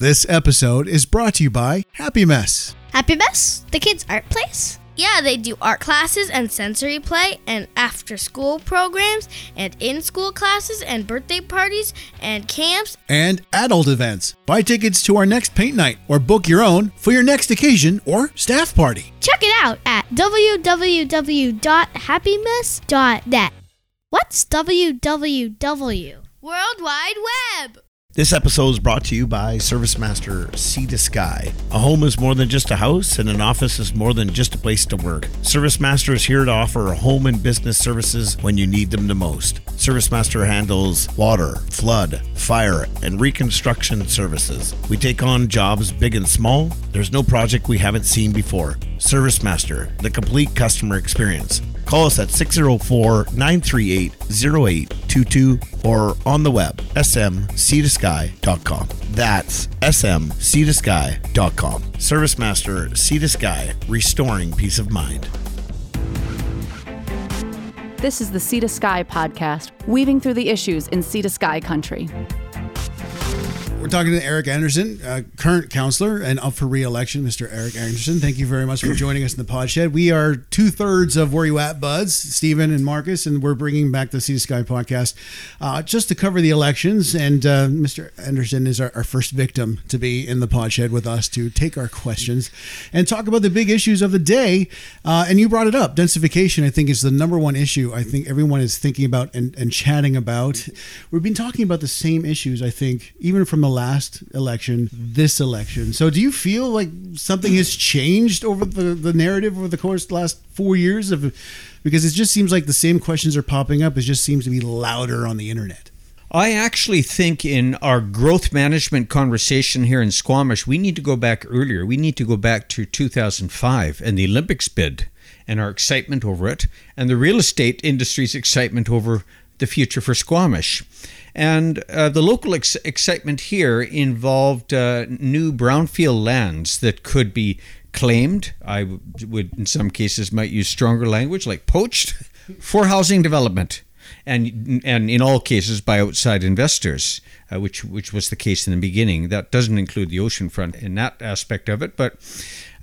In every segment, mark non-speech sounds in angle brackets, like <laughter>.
This episode is brought to you by Happy Mess. Happy Mess, the kids' art place. Yeah, they do art classes and sensory play and after school programs and in school classes and birthday parties and camps. And adult events. Buy tickets to our next paint night or book your own for your next occasion or staff party. Check it out at www.happymess.net. What's www? World Wide Web! This episode is brought to you by ServiceMaster Sea to Sky. A home is more than just a house, and an office is more than just a place to work. ServiceMaster is here to offer home and business services when you need them the most. ServiceMaster handles water, flood, fire, and reconstruction services. We take on jobs big and small. There's no project we haven't seen before. ServiceMaster, the complete customer experience. Call us at 604 938 0822 or on the web, smc2sky.com. That's smc2sky.com. ServiceMaster Sea to Sky, restoring peace of mind. This is the Sea to Sky podcast, weaving through the issues in Sea to Sky country. We're talking to Eric Anderson, uh, current counselor and up for re-election. Mr. Eric Anderson, thank you very much for joining us in the podshed. We are two thirds of Where You At Buds, Stephen and Marcus, and we're bringing back the Sea to Sky podcast uh, just to cover the elections. And uh, Mr. Anderson is our, our, first victim to be in the podshed with us to take our questions and talk about the big issues of the day. Uh, and you brought it up. Densification, I think, is the number one issue I think everyone is thinking about and, and chatting about. We've been talking about the same issues, I think, even from the last election, this election. So do you feel like something has changed over the, the narrative over the course the last four years of because it just seems like the same questions are popping up. It just seems to be louder on the internet. I actually think in our growth management conversation here in Squamish, we need to go back earlier. We need to go back to 2005 and the Olympics bid and our excitement over it, and the real estate industry's excitement over the future for Squamish. And uh, the local ex- excitement here involved uh, new brownfield lands that could be claimed. I w- would, in some cases, might use stronger language like poached <laughs> for housing development, and and in all cases by outside investors, uh, which which was the case in the beginning. That doesn't include the oceanfront in that aspect of it, but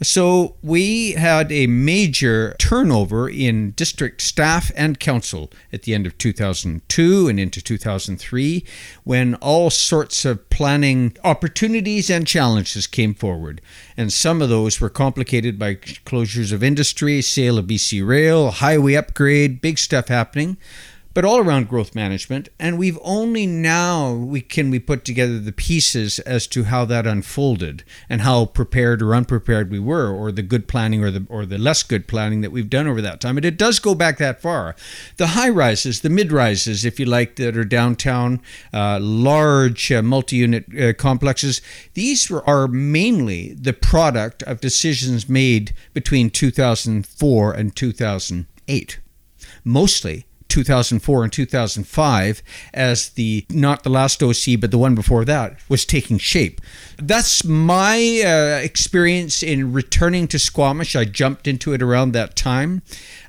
so we had a major turnover in district staff and council at the end of 2002 and into 2003 when all sorts of planning opportunities and challenges came forward. And some of those were complicated by closures of industry, sale of BC Rail, highway upgrade, big stuff happening but all around growth management. And we've only now we can we put together the pieces as to how that unfolded and how prepared or unprepared we were, or the good planning or the or the less good planning that we've done over that time. And it does go back that far. The high rises, the mid rises, if you like, that are downtown, uh, large uh, multi-unit uh, complexes. These are mainly the product of decisions made between 2004 and 2008, mostly 2004 and 2005 as the not the last OC but the one before that was taking shape. That's my uh, experience in returning to Squamish. I jumped into it around that time.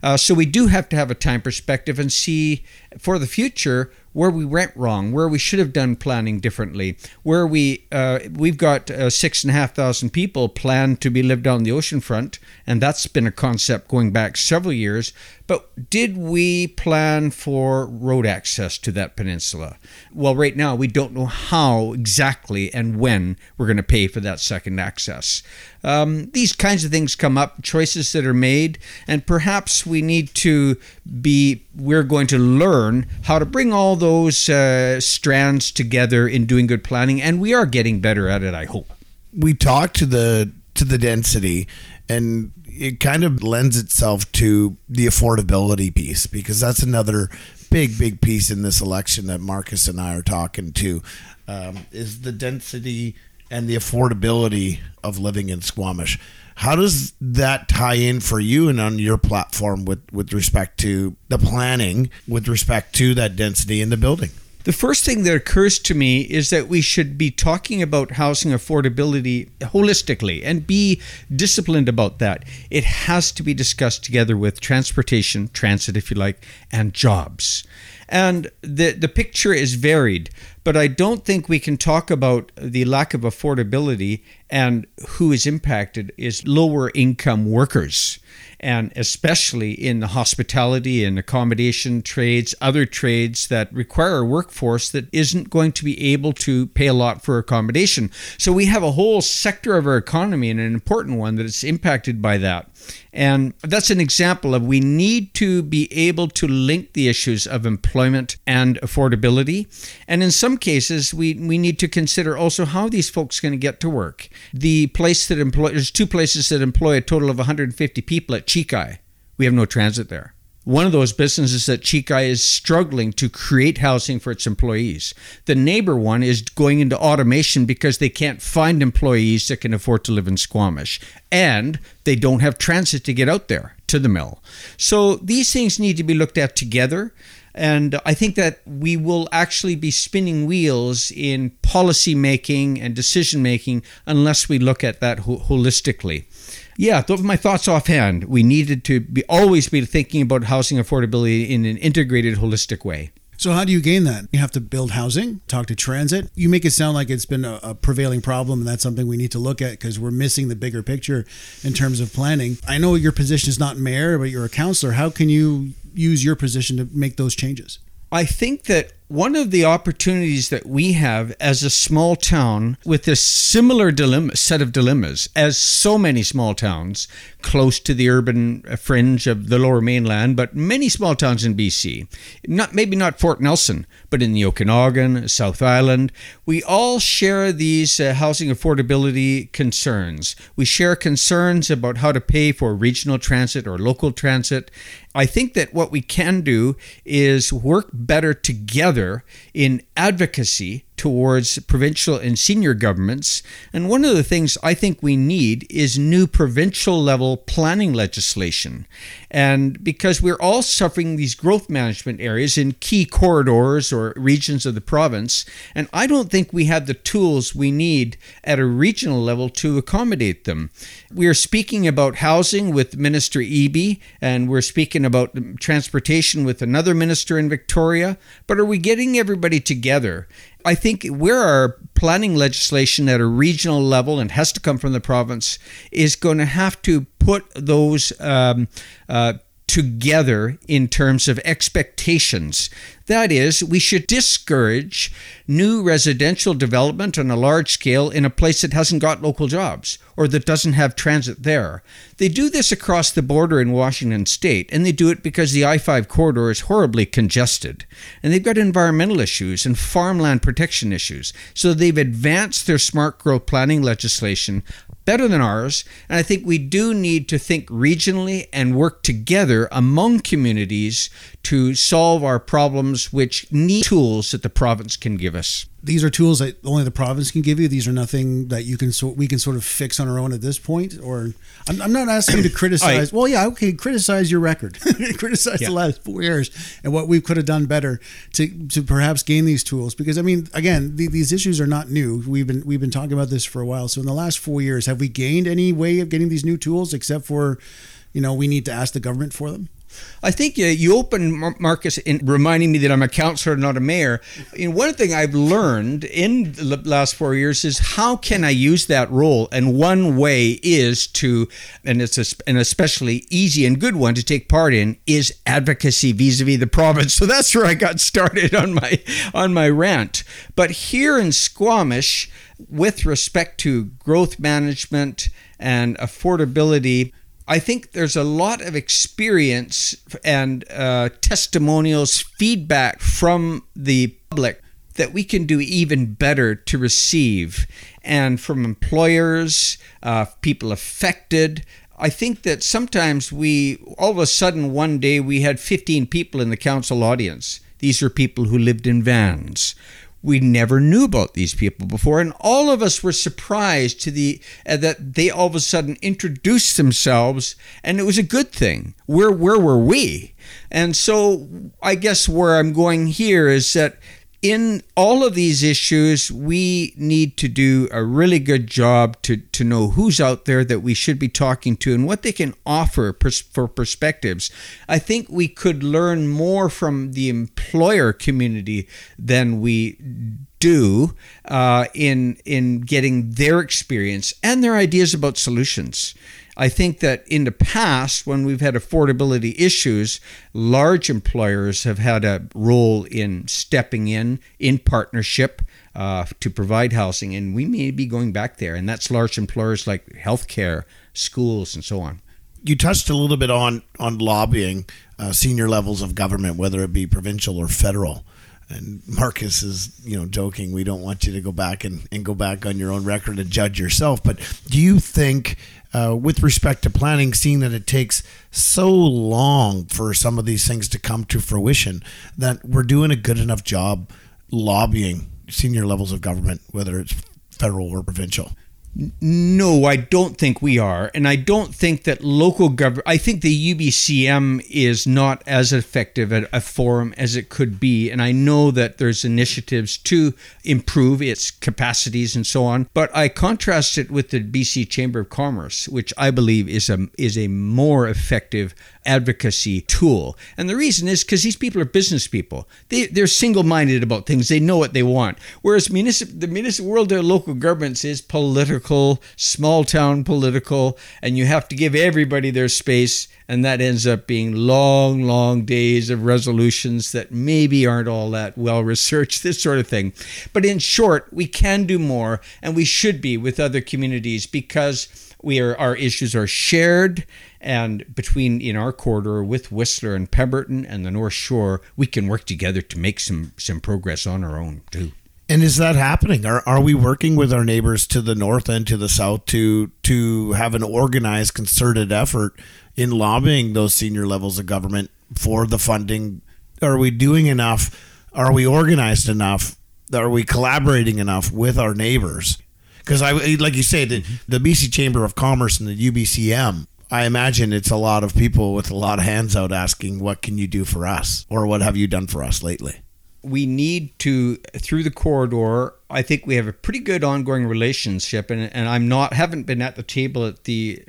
Uh, so we do have to have a time perspective and see for the future where we went wrong, where we should have done planning differently, where we uh, we've got uh, six and a half thousand people planned to be lived on the ocean front, and that's been a concept going back several years. But did we plan for road access to that peninsula? Well, right now we don't know how exactly and when we're going to pay for that second access. Um, these kinds of things come up, choices that are made, and perhaps we need to be, we're going to learn how to bring all those uh, strands together in doing good planning, and we are getting better at it, I hope. We talked to the to the density and it kind of lends itself to the affordability piece because that's another big big piece in this election that Marcus and I are talking to um, is the density and the affordability of living in Squamish. How does that tie in for you and on your platform with, with respect to the planning, with respect to that density in the building? The first thing that occurs to me is that we should be talking about housing affordability holistically and be disciplined about that. It has to be discussed together with transportation, transit, if you like, and jobs. And the, the picture is varied. But I don't think we can talk about the lack of affordability and who is impacted is lower income workers and especially in the hospitality and accommodation trades, other trades that require a workforce that isn't going to be able to pay a lot for accommodation. So we have a whole sector of our economy and an important one that is impacted by that. And that's an example of we need to be able to link the issues of employment and affordability. And in some cases, we, we need to consider also how these folks going to get to work. The place that employ there's two places that employ a total of 150 people at Cheekye. We have no transit there. One of those businesses at Cheekye is struggling to create housing for its employees. The neighbor one is going into automation because they can't find employees that can afford to live in Squamish. And they don't have transit to get out there to the mill. So these things need to be looked at together. And I think that we will actually be spinning wheels in policy making and decision making unless we look at that ho- holistically. Yeah, those are my thoughts offhand. We needed to be always be thinking about housing affordability in an integrated, holistic way. So how do you gain that? You have to build housing, talk to transit. You make it sound like it's been a, a prevailing problem, and that's something we need to look at because we're missing the bigger picture in terms of planning. I know your position is not mayor, but you're a councillor. How can you use your position to make those changes? I think that one of the opportunities that we have as a small town with this similar dilemma, set of dilemmas as so many small towns close to the urban fringe of the lower mainland, but many small towns in BC, not maybe not Fort Nelson, but in the Okanagan, South Island, we all share these uh, housing affordability concerns. We share concerns about how to pay for regional transit or local transit. I think that what we can do is work better together in advocacy towards provincial and senior governments. And one of the things I think we need is new provincial level planning legislation. And because we're all suffering these growth management areas in key corridors or regions of the province, and I don't think we have the tools we need at a regional level to accommodate them. We are speaking about housing with Minister Eby, and we're speaking about transportation with another minister in Victoria, but are we getting everybody together? I think where our planning legislation at a regional level and has to come from the province is going to have to put those um, uh, together in terms of expectations. That is, we should discourage new residential development on a large scale in a place that hasn't got local jobs or that doesn't have transit there. They do this across the border in Washington state, and they do it because the I 5 corridor is horribly congested. And they've got environmental issues and farmland protection issues. So they've advanced their smart growth planning legislation better than ours. And I think we do need to think regionally and work together among communities to solve our problems, which need tools that the province can give us. These are tools that only the province can give you. These are nothing that you can so we can sort of fix on our own at this point. Or I'm, I'm not asking you to <clears throat> criticize. well, yeah, okay, criticize your record, <laughs> criticize Yeah. the last four years and what we could have done better to to perhaps gain these tools. Because I mean, again, the, these issues are not new. We've been we've been talking about this for a while. So in the last four years, have we gained any way of getting these new tools except for, you know, we need to ask the government for them? I think you opened, Marcus, in reminding me that I'm a counselor, not a mayor. And one thing I've learned in the last four years is how can I use that role? And one way is to, and it's a, an especially easy and good one to take part in, is advocacy vis-a-vis the province. So that's where I got started on my on my rant. But here in Squamish, with respect to growth management and affordability. I think there's a lot of experience and uh, testimonials, feedback from the public that we can do even better to receive, and from employers, uh, people affected. I think that sometimes we, all of a sudden, one day we had 15 people in the council audience. These are people who lived in vans we never knew about these people before and all of us were surprised to the uh, that they all of a sudden introduced themselves and it was a good thing. Where where were we? And so i guess where i'm going here is that in all of these issues, we need to do a really good job to, to know who's out there that we should be talking to and what they can offer pers- for perspectives. I think we could learn more from the employer community than we do uh, in in getting their experience and their ideas about solutions. I think that in the past, when we've had affordability issues, large employers have had a role in stepping in in partnership uh, to provide housing, and we may be going back there. And that's large employers like healthcare, schools, and so on. You touched a little bit on on lobbying uh, senior levels of government, whether it be provincial or federal. And Marcus is, you know, joking. We don't want you to go back and, and go back on your own record and judge yourself. But do you think, uh, with respect to planning, seeing that it takes so long for some of these things to come to fruition, that we're doing a good enough job lobbying senior levels of government, whether it's federal or provincial? No, I don't think we are. And I don't think that local government, I think the UBCM is not as effective at a forum as it could be. And I know that there's initiatives to improve its capacities and so on. But I contrast it with the BC Chamber of Commerce, which I believe is a, is a more effective advocacy tool. And the reason is because these people are business people. They, they're single minded about things, they know what they want. Whereas municip- the municipal world of local governments is political, small town political, and you have to give everybody their space. And that ends up being long, long days of resolutions that maybe aren't all that well researched, <laughs> this sort of thing. But in short, we can do more, and we should be with other communities because we are our issues are shared and between in our corridor with Whistler and Pemberton and the North Shore, we can work together to make some some progress on our own too. And is that happening? Are, are we working with our neighbors to the north and to the south to to have an organized, concerted effort in lobbying those senior levels of government for the funding? Are we doing enough? Are we organized enough? Are we collaborating enough with our neighbors? Because I, like you say, the, mm-hmm. the BC Chamber of Commerce and the UBCM I imagine it's a lot of people with a lot of hands out asking, "What can you do for us?" or "What have you done for us lately?" We need to through the corridor I think we have a pretty good ongoing relationship, and, and I'm not haven't been at the table at the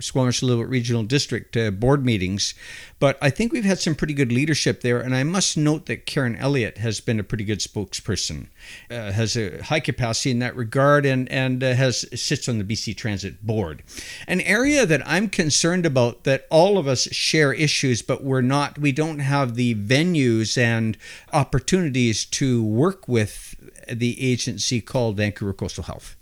Squamish Lillooet Regional District uh, board meetings, but I think we've had some pretty good leadership there. And I must note that Karen Elliott has been a pretty good spokesperson, uh, has a high capacity in that regard, and and uh, has sits on the BC Transit Board, an area that I'm concerned about that all of us share issues, but we're not we don't have the venues and opportunities to work with the agency called Vancouver Coastal Health.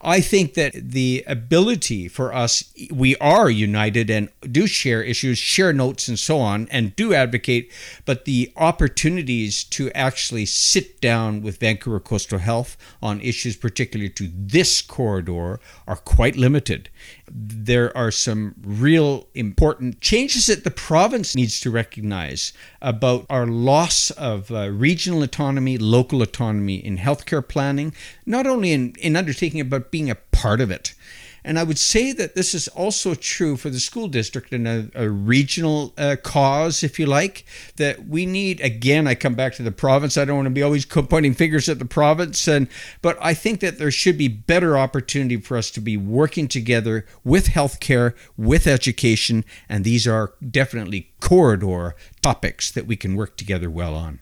I think that the ability for us, we are united and do share issues, share notes, and so on, and do advocate, but the opportunities to actually sit down with Vancouver Coastal Health on issues particular to this corridor are quite limited there are some real important changes that the province needs to recognize about our loss of uh, regional autonomy, local autonomy in healthcare planning, not only in, in undertaking it, but being a part of it. And I would say that this is also true for the school district and a, a regional uh, cause, if you like, that we need, again, I come back to the province. I don't want to be always pointing fingers at the province. and But I think that there should be better opportunity for us to be working together with healthcare, with education. And these are definitely corridor topics that we can work together well on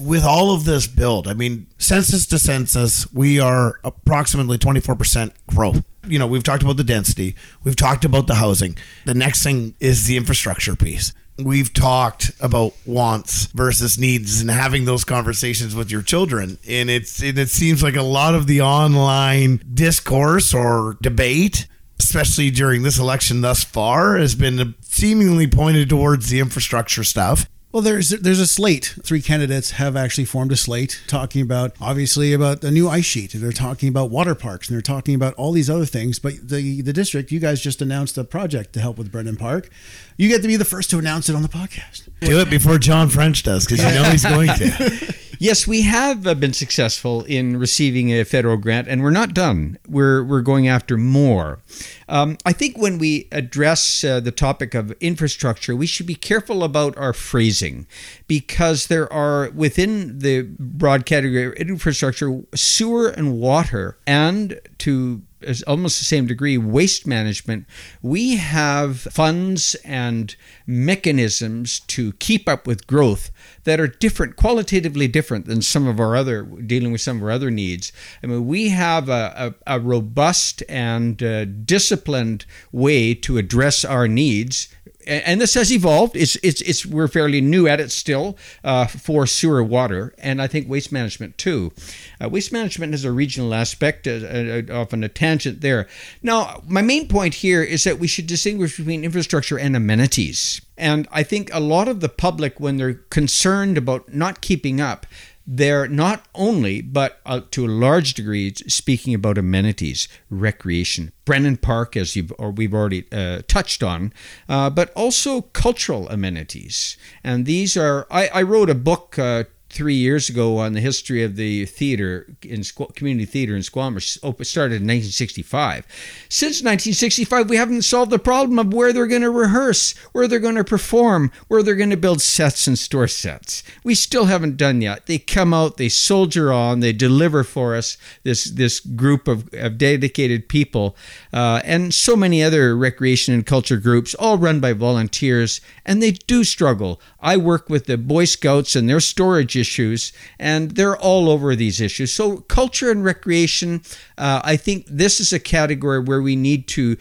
with all of this build, I mean, census to census, we are approximately 24% growth you know, we've talked about the density, we've talked about the housing. The next thing is the infrastructure piece. We've talked about wants versus needs and having those conversations with your children. And it's and it seems like a lot of the online discourse or debate, especially during this election thus far, has been seemingly pointed towards the infrastructure stuff. Well, there's there's a slate. Three candidates have actually formed a slate talking about obviously about the new ice sheet. They're talking about water parks and they're talking about all these other things. But the the district, you guys just announced a project to help with Brennan Park. You get to be the first to announce it on the podcast. Do it before John French does, because you know he's going to. <laughs> Yes, we have uh, been successful in receiving a federal grant, and we're not done. We're we're going after more. Um, I think when we address uh, the topic of infrastructure, we should be careful about our phrasing because there are within the broad category of infrastructure, sewer and water, and to almost the same degree waste management, we have funds and mechanisms to keep up with growth that are different, qualitatively different than some of our other dealing with some of our other needs. I mean, we have a, a, a robust and uh, disciplined way to address our needs and this has evolved. It's it's it's we're fairly new at it still uh, for sewer water, and I think waste management too. Uh, waste management has a regional aspect, uh, uh, often a tangent there. Now, my main point here is that we should distinguish between infrastructure and amenities. And I think a lot of the public, when they're concerned about not keeping up, they're not only, but uh, to a large degree, speaking about amenities, recreation, Brennan Park, as you've or we've already uh, touched on, uh, but also cultural amenities. And these are, I, I wrote a book uh, three years ago on the history of the theater in community theater in Squamish. It started in 1965. Since 1965, we haven't solved the problem of where they're going to rehearse, where they're going to perform, where they're going to build sets and store sets. We still haven't done yet. They come out, they soldier on, they deliver for us. This this group of, of dedicated people, uh, and so many other recreation and culture groups, all run by volunteers, and they do struggle. I work with the Boy Scouts and their storage issues, and they're all over these issues. So, culture and recreation, uh, I think this is a category where we need to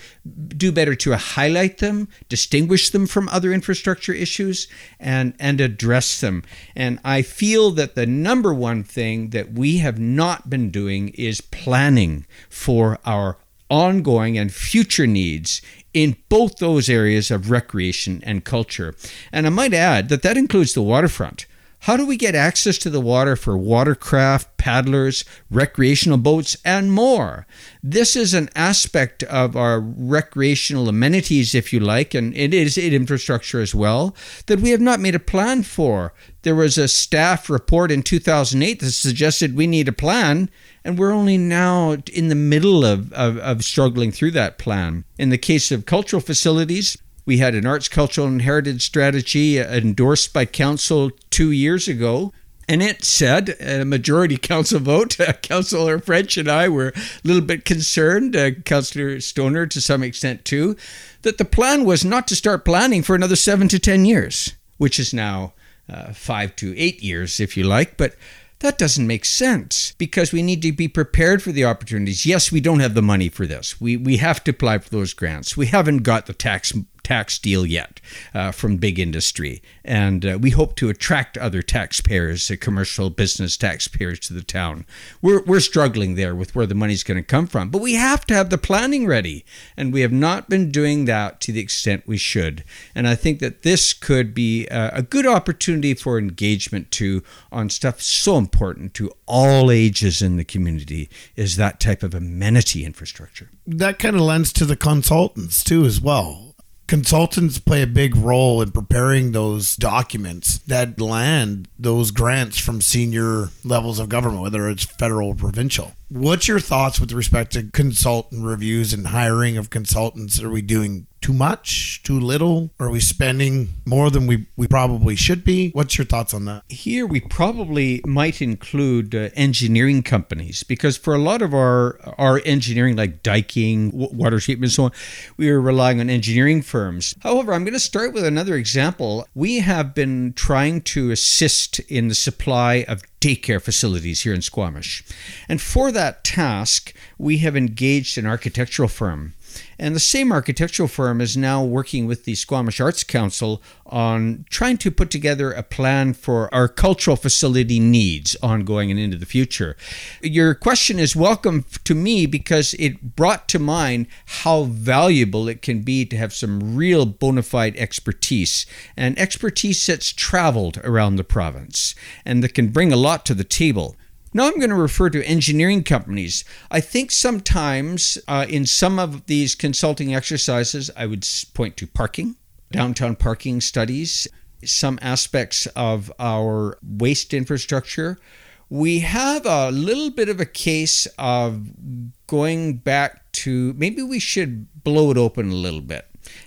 do better to highlight them, distinguish them from other infrastructure issues, and, and address them. And I feel that the number one thing that we have not been doing is planning for our ongoing and future needs in both those areas of recreation and culture. And I might add that that includes the waterfront. How do we get access to the water for watercraft, paddlers, recreational boats, and more? This is an aspect of our recreational amenities, if you like, and it is infrastructure as well, that we have not made a plan for. There was a staff report in 2008 that suggested we need a plan, and we're only now in the middle of, of, of struggling through that plan. In the case of cultural facilities, we had an arts, cultural, and heritage strategy endorsed by council two years ago. And it said, a majority <laughs> council vote, uh, Councillor French and I were a little bit concerned, uh, Councillor Stoner to some extent too, that the plan was not to start planning for another seven to 10 years, which is now uh, five to eight years, if you like. But that doesn't make sense because we need to be prepared for the opportunities. Yes, we don't have the money for this. We, we have to apply for those grants. We haven't got the tax tax deal yet uh, from big industry. And uh, we hope to attract other taxpayers, uh, commercial business taxpayers to the town. We're, we're struggling there with where the money's going to come from. But we have to have the planning ready. And we have not been doing that to the extent we should. And I think that this could be a, a good opportunity for engagement too on stuff so important to all ages in the community is that type of amenity infrastructure. That kind of lends to the consultants too as well consultants play a big role in preparing those documents that land those grants from senior levels of government, whether it's federal or provincial. What's your thoughts with respect to consultant reviews and hiring of consultants? Are we doing too much, too little? Are we spending more than we, we probably should be? What's your thoughts on that? Here, we probably might include uh, engineering companies because for a lot of our our engineering, like diking, water treatment, and so on, we are relying on engineering firms. However, I'm going to start with another example. We have been trying to assist in the supply of daycare facilities here in Squamish. And for that task, we have engaged an architectural firm and the same architectural firm is now working with the Squamish Arts Council on trying to put together a plan for our cultural facility needs ongoing and into the future. Your question is welcome to me because it brought to mind how valuable it can be to have some real bona fide expertise and expertise that's traveled around the province and that can bring a lot to the table. Now I'm going to refer to engineering companies. I think sometimes uh, in some of these consulting exercises, I would point to parking, downtown parking studies, some aspects of our waste infrastructure. We have a little bit of a case of going back to maybe we should blow it open a little bit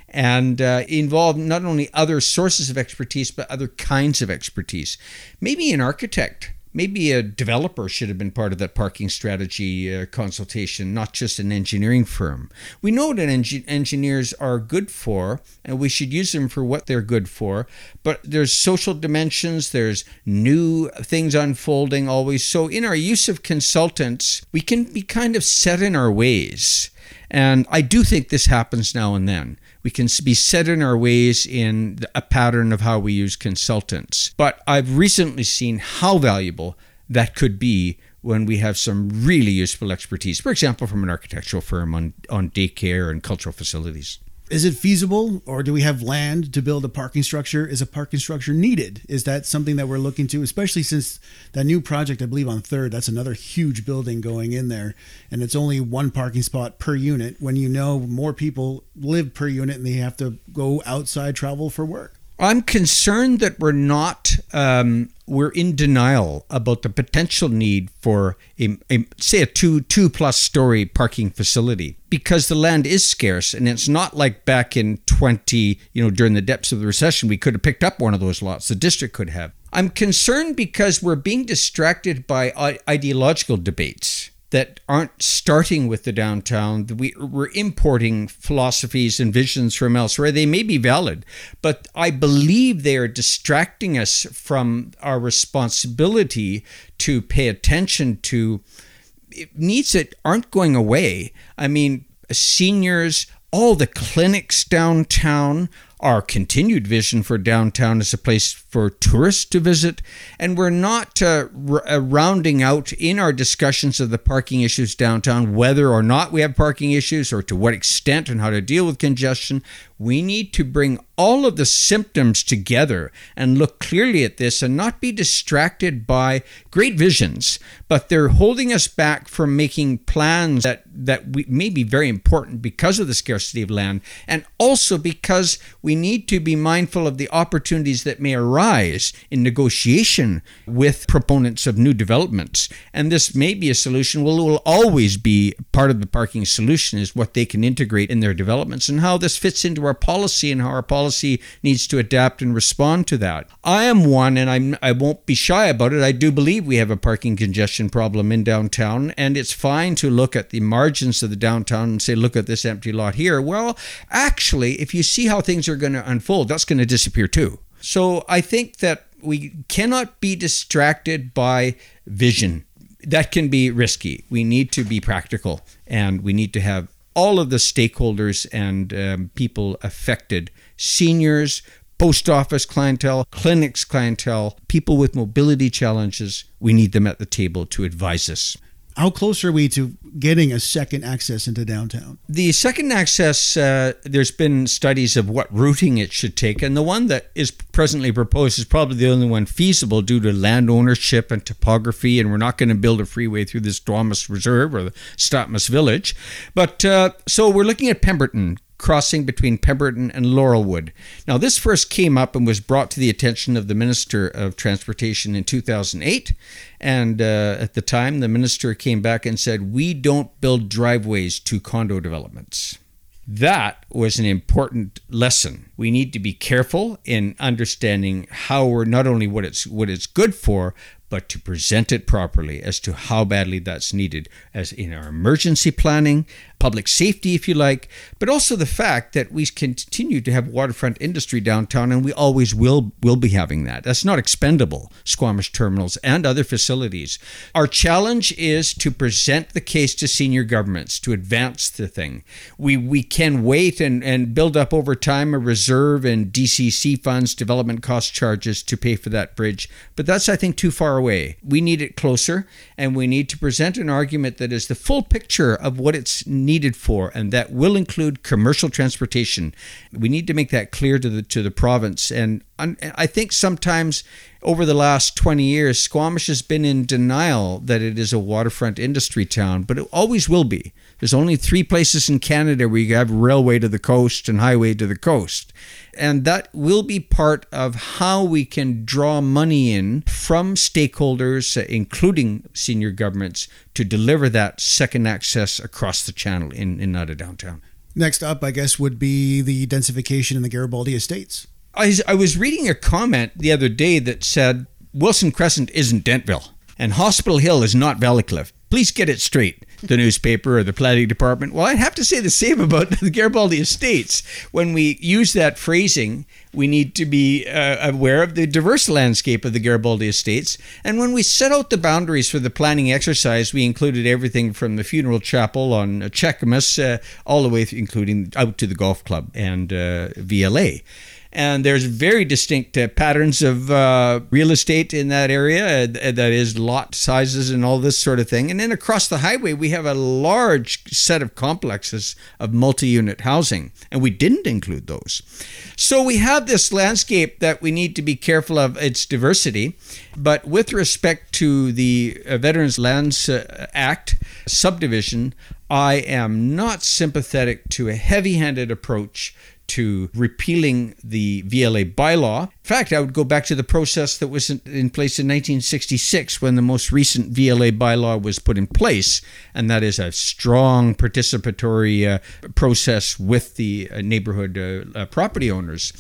and uh, involve not only other sources of expertise but other kinds of expertise. Maybe an architect maybe a developer should have been part of that parking strategy uh, consultation, not just an engineering firm. We know engi- engineers are good for, and we should use them for what they're good for. But there's social dimensions, there's new things unfolding always. So, in our use of consultants, we can be kind of set in our ways. And I do think this happens now and then. We can be set in our ways in a pattern of how we use consultants. But I've recently seen how valuable that could be when we have some really useful expertise, for example, from an architectural firm on, on daycare and cultural facilities is it feasible or do we have land to build a parking structure? Is a parking structure needed? Is that something that we're looking to especially since that new project i believe on third that's another huge building going in there and it's only one parking spot per unit. When you know more people live per unit and they have to go outside travel for work I'm concerned that we're not, um, we're in denial about the potential need for a, a, say a two two plus story parking facility because the land is scarce and it's not like back in 20 you know during the depths of the recession we could have picked up one of those lots. The district could have. I'm concerned because we're being distracted by ideological debates that aren't starting with the downtown. We, we're importing philosophies and visions from elsewhere. They may be valid, but I believe they are distracting us from our responsibility to pay attention to needs that aren't going away. I mean, seniors, all the clinics downtown, our continued vision for downtown as a place for tourists to visit. And we're not uh, r- uh, rounding out in our discussions of the parking issues downtown whether or not we have parking issues or to what extent and how to deal with congestion. We need to bring all of the symptoms together and look clearly at this and not be distracted by great visions, but they're holding us back from making plans that, that we, may be very important because of the scarcity of land and also because we need to be mindful of the opportunities that may arise in negotiation with proponents of new developments. And this may be a solution. Well, it will always be part of the parking solution is what they can integrate in their developments and how this fits into our policy and how our policy needs to adapt and respond to that. I am one, and I'm, I won't be shy about it. I do believe we have a parking congestion problem in downtown, and it's fine to look at the margins of the downtown and say, look at this empty lot here. Well, actually, if you see how things are going to unfold, that's going to disappear too. So I think that we cannot be distracted by vision. That can be risky. We need to be practical and we need to have all of the stakeholders and um, people affected seniors, post office clientele, clinics clientele, people with mobility challenges. We need them at the table to advise us. How close are we to getting a second access into downtown? The second access, uh, there's been studies of what routing it should take, and the one that is presently proposed is probably the only one feasible due to land ownership and topography. And we're not going to build a freeway through this Dormus Reserve or the Stotmas Village. But uh, so we're looking at Pemberton, crossing between Pemberton and Laurelwood. Now, this first came up and was brought to the attention of the Minister of Transportation in 2008. And uh, at the time, the minister came back and said, We don't build driveways to condo developments. That was an important lesson. We need to be careful in understanding how we're not only what it's what it's good for, but to present it properly as to how badly that's needed, as in our emergency planning, public safety, if you like, but also the fact that we continue to have waterfront industry downtown, and we always will will be having that. That's not expendable. Squamish terminals and other facilities. Our challenge is to present the case to senior governments to advance the thing. We we can wait and and build up over time a reserve and DCC funds, development cost charges to pay for that bridge, but that's I think too far away. We need it closer, and we need to present an argument that is the full picture of what it's needed for, and that will include commercial transportation. We need to make that clear to the to the province. And I think sometimes over the last 20 years, Squamish has been in denial that it is a waterfront industry town, but it always will be. There's only three places in Canada where you have railway to the coast and highway to the coast. And that will be part of how we can draw money in from stakeholders, uh, including senior governments, to deliver that second access across the channel in, in Nada downtown. Next up, I guess, would be the densification in the Garibaldi Estates. I, I was reading a comment the other day that said Wilson Crescent isn't Dentville. And Hospital Hill is not Valleycliffe. Please get it straight, the newspaper or the planning department. Well, I'd have to say the same about <laughs> the Garibaldi Estates. When we use that phrasing, we need to be uh, aware of the diverse landscape of the Garibaldi Estates. And when we set out the boundaries for the planning exercise, we included everything from the funeral chapel on Cheakamus uh, all the way through, including out to the golf club and uh, VLA and there's very distinct uh, patterns of uh, real estate in that area uh, that is lot sizes and all this sort of thing. And then across the highway we have a large set of complexes of multi-unit housing and we didn't include those. So we have this landscape that we need to be careful of its diversity. But with respect to the uh, veterans lands uh, act subdivision I am not sympathetic to a heavy handed approach to repealing the VLA bylaw. In fact, I would go back to the process that was in, in, place in 1966 when the most recent VLA bylaw was put in place, and that is a strong participatory uh, process with the uh, neighborhood uh, uh property owners.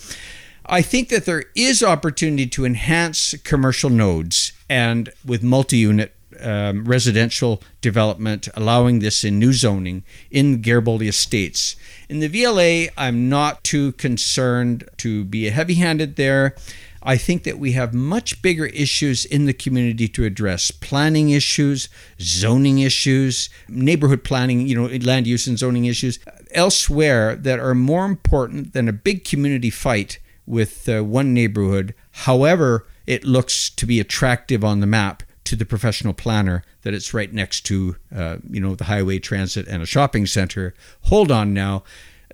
I think that there is opportunity to enhance commercial nodes and with multi unit um, residential development, allowing this in new zoning in Garibaldi Estates. In the VLA, I'm not too concerned to be heavy handed there. I think that we have much bigger issues in the community to address planning issues, zoning issues, neighborhood planning, you know, land use and zoning issues elsewhere that are more important than a big community fight with uh, one neighborhood. However, it looks to be attractive on the map to the professional planner that it's right next to, uh, you know, the highway transit and a shopping center. Hold on now.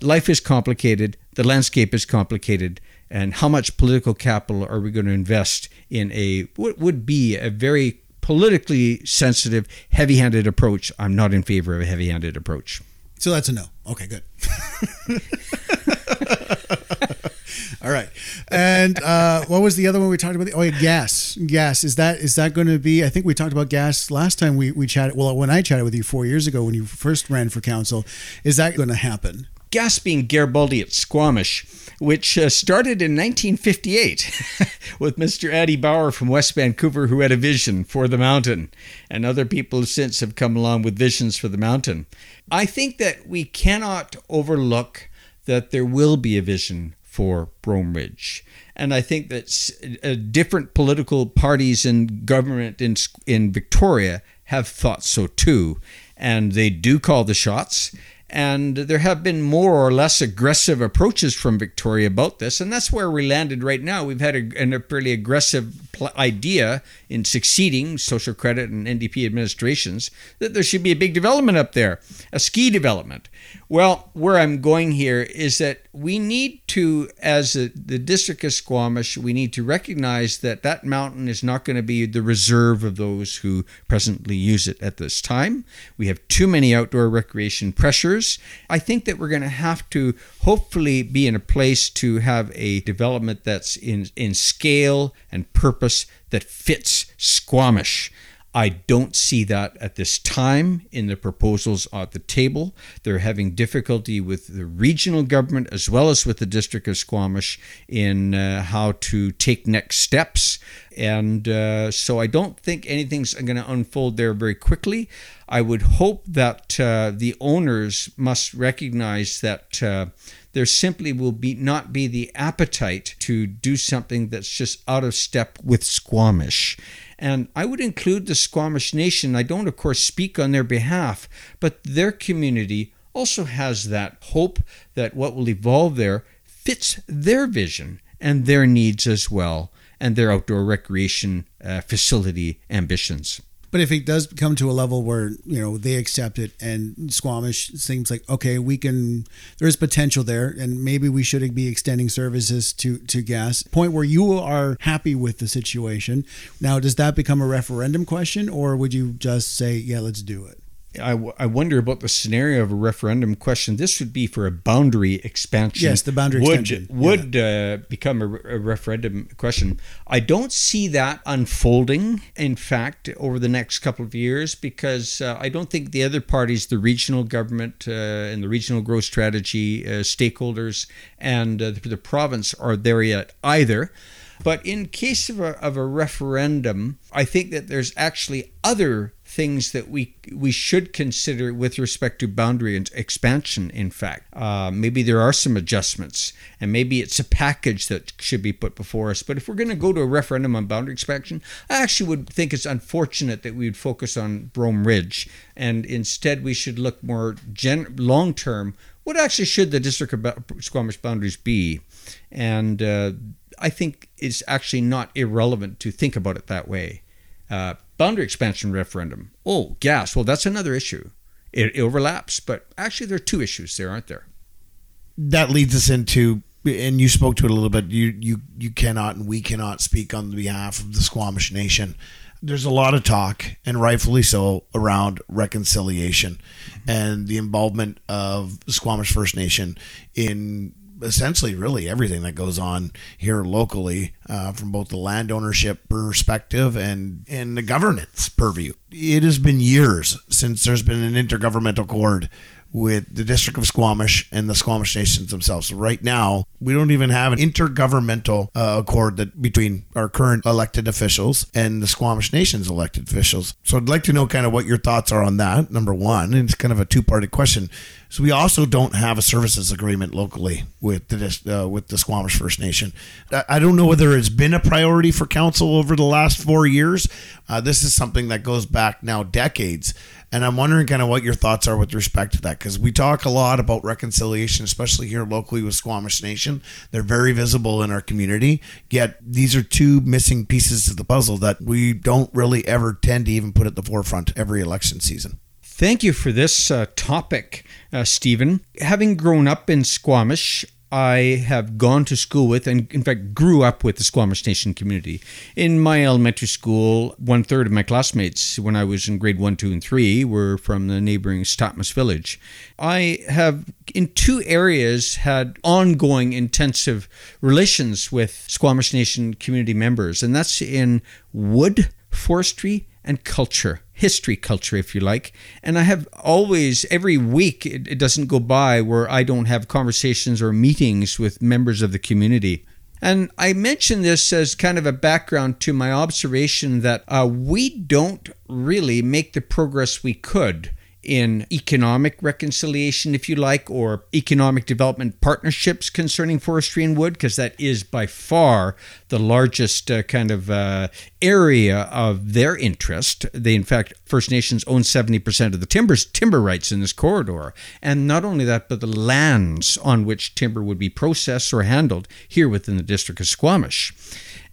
Life is complicated. The landscape is complicated. And how much political capital are we going to invest in a what would be a very politically sensitive, heavy-handed approach? I'm not in favor of a heavy-handed approach. So that's a no. Okay, good. <laughs> All right. And uh, what was the other one we talked about? Oh, yeah, gas. Gas. Is that is that going to be? I think we talked about gas last time we, we chatted. Well, when I chatted with you four years ago when you first ran for council, is that going to happen? Gas being Garibaldi at Squamish, which uh, started in 1958 <laughs> with Mr. Addy Bauer from West Vancouver, who had a vision for the mountain. And other people since have come along with visions for the mountain. I think that we cannot overlook that there will be a vision for Brohm Ridge. And I think that uh, different political parties and government in, in Victoria have thought so too. And they do call the shots. And there have been more or less aggressive approaches from Victoria about this. And that's where we landed right now. We've had a, a pretty aggressive idea in succeeding social credit and NDP administrations that there should be a big development up there, a ski development. Well, where I'm going here is that we need to, as a, the District of Squamish, we need to recognize that that mountain is not going to be the reserve of those who presently use it at this time. We have too many outdoor recreation pressures. I think that we're going to have to hopefully be in a place to have a development that's in, in scale and purpose that fits Squamish. I don't see that at this time in the proposals at the table. They're having difficulty with the regional government as well as with the District of Squamish in uh, how to take next steps. And uh, so I don't think anything's going to unfold there very quickly. I would hope that uh, the owners must recognize that uh, there simply will be not be the appetite to do something that's just out of step with Squamish. And I would include the Squamish Nation. I don't, of course, speak on their behalf, but their community also has that hope that what will evolve there fits their vision and their needs as well, and their outdoor recreation uh, facility ambitions. But if it does come to a level where you know they accept it and Squamish seems like okay, we can. There's potential there, and maybe we should be extending services to to gas. Point where you are happy with the situation. Now, does that become a referendum question, or would you just say, yeah, let's do it? I, w- I wonder about the scenario of a referendum question. This would be for a boundary expansion. Yes, the boundary expansion would, extension would yeah. uh, become a, a, referendum question. I don't see that unfolding. In fact, over the next couple of years, because uh, I don't think the other parties, the regional government uh, and the regional growth strategy uh, stakeholders, and uh, the, the province are there yet either. But in case of a, of a referendum, I think that there's actually other things that we we should consider with respect to boundary and expansion. In fact, uh, maybe there are some adjustments, and maybe it's a package that should be put before us. But if we're going to go to a referendum on boundary expansion, I actually would think it's unfortunate that we would focus on Brohm Ridge, and instead we should look more gen- long term. What actually should the district of Squamish boundaries be? And uh, I think it's actually not irrelevant to think about it that way. Uh, boundary expansion referendum. Oh, gas. Well, that's another issue. It, it overlaps, but actually, there are two issues there, aren't there? That leads us into, and you spoke to it a little bit. You you you cannot and we cannot speak on behalf of the Squamish Nation. There's a lot of talk, and rightfully so, around reconciliation and the involvement of Squamish First Nation in essentially really everything that goes on here locally uh, from both the land ownership perspective and, and the governance purview. It has been years since there's been an intergovernmental accord with the District of Squamish and the Squamish Nations themselves. Right now, we don't even have an intergovernmental uh, accord that between our current elected officials and the Squamish Nations elected officials. So I'd like to know kind of what your thoughts are on that. Number one, and it's kind of a two-parted question. So we also don't have a services agreement locally with the uh, with the Squamish First Nation. I don't know whether it's been a priority for council over the last four years. Uh, this is something that goes back now decades. And I'm wondering kind of what your thoughts are with respect to that, because we talk a lot about reconciliation, especially here locally with Squamish Nation. They're very visible in our community, yet these are two missing pieces of the puzzle that we don't really ever tend to even put at the forefront every election season. Thank you for this uh, topic, uh, Stephen. Having grown up in Squamish, I have gone to school with, and in fact grew up with the Squamish Nation community. In my elementary school, one third of my classmates, when I was in grade one, two, and three, were from the neighboring Stawamus village. I have, in two areas, had ongoing intensive relations with Squamish Nation community members, and that's in wood, forestry, and culture history culture, if you like. And I have always, every week, it, it, doesn't go by where I don't have conversations or meetings with members of the community. And I mention this as kind of a background to my observation that uh, we don't really make the progress we could in economic reconciliation, if you like, or economic development partnerships concerning forestry and wood, because that is by far the largest uh, kind of uh, area of their interest. They, in fact, First Nations own 70% of the timbers, timber rights in this corridor. And not only that, but the lands on which timber would be processed or handled here within the District of Squamish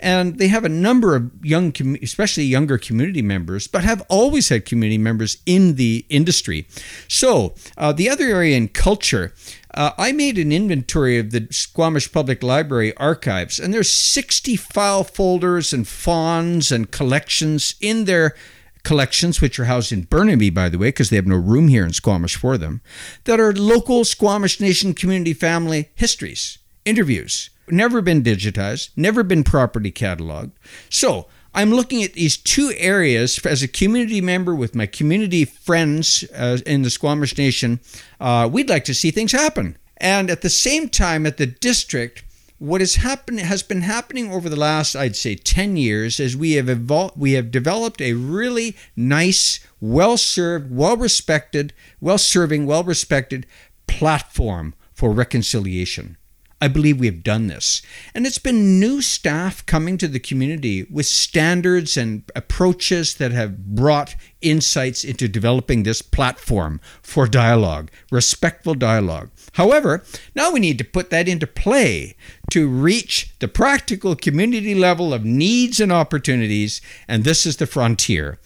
and they have a number of young, especially younger community members, but have always had community members in the industry. So uh, the other area in culture. Uh, I made an inventory of the Squamish Public Library archives, and there's 60 file folders and fonds and collections in their collections, which are housed in Burnaby, by the way, because they have no room here in Squamish for them, that are local Squamish Nation community family histories, interviews, never been digitized, never been properly cataloged. So I'm looking at these two areas as a community member with my community friends uh, in the Squamish Nation. Uh, we'd like to see things happen. And at the same time, at the district, what has happened has been happening over the last, I'd say, 10 years as we have evolved, we have developed a really nice, well-served, well-respected, well-serving, well-respected platform for reconciliation. I believe we have done this. And it's been new staff coming to the community with standards and approaches that have brought insights into developing this platform for dialogue, respectful dialogue. However, now we need to put that into play to reach the practical community level of needs and opportunities, and this is the frontier.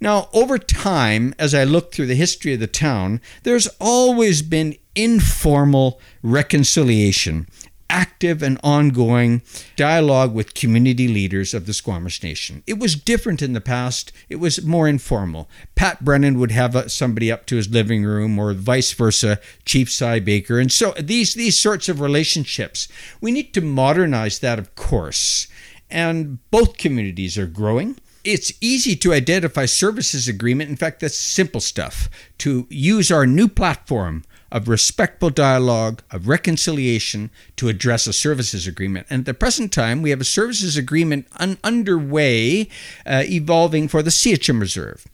Now, over time, as I look through the history of the town, there's always been informal reconciliation active and ongoing dialogue with community leaders of the Squamish Nation. It was different in the past, it was more informal. Pat Brennan would have somebody up to his living room, or vice versa, Chief Cy Baker. And so these, these sorts of relationships, we need to modernize that, of course. And both communities are growing it's easy to identify services agreement. In fact, that's simple stuff. To use our new platform of respectful dialogue, of reconciliation to address a services agreement. And at the present time, we have a services agreement un- underway, uh, evolving for the Seachum Reserve.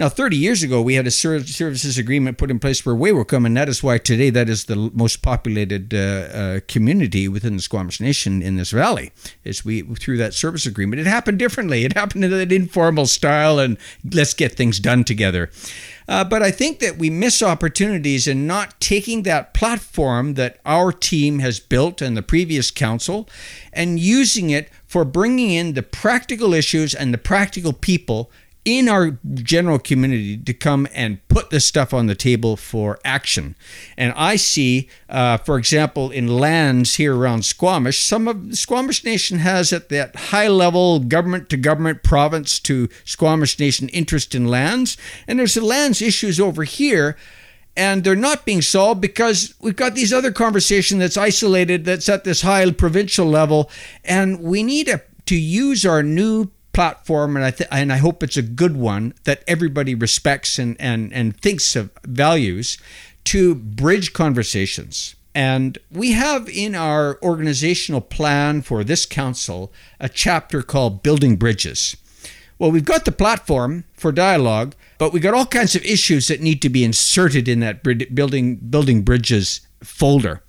Now, 30 years ago, we had a services agreement put in place for Waiwakum, and that is why today that is the most populated uh, uh, community within the Squamish Nation in this valley. Is we through that service agreement, it happened differently. It happened in an informal style, and let's get things done together. Uh, but I think that we miss opportunities in not taking that platform that our team has built and the previous council and using it for bringing in the practical issues and the practical people in our general community to come and put this stuff on the table for action. And I see, uh, for example, in lands here around Squamish, some of Squamish Nation has at that high level government to government, province to Squamish Nation interest in lands. And there's the lands issues over here and they're not being solved because we've got these other conversation that's isolated that's at this high provincial level and we need a, to use our new platform, and I th- and I hope it's a good one that everybody respects and and and thinks of values to bridge conversations. And we have in our organizational plan for this council a chapter called Building Bridges. Well, we've got the platform for dialogue, but we've got all kinds of issues that need to be inserted in that building building bridges folder.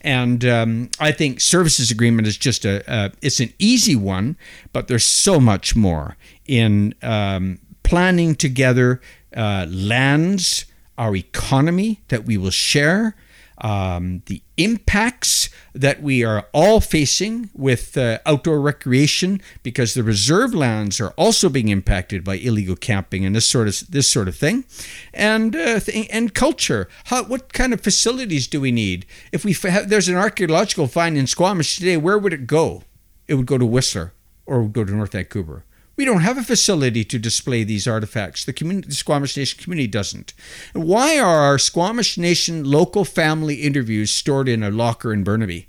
And um, I think services agreement is just a, a, it's an easy one, but there's so much more in um, planning together uh, lands, our economy that we will share, um, the impacts that we are all facing with uh, outdoor recreation because the reserve lands are also being impacted by illegal camping and this sort of this sort of thing, and uh, th- and culture. How, what kind of facilities do we need? If we have, there's an archaeological find in Squamish today, where would it go? It would go to Whistler or would go to North Vancouver. We don't have a facility to display these artifacts. The, the Squamish Nation community doesn't. Why are our Squamish Nation local family interviews stored in a locker in Burnaby?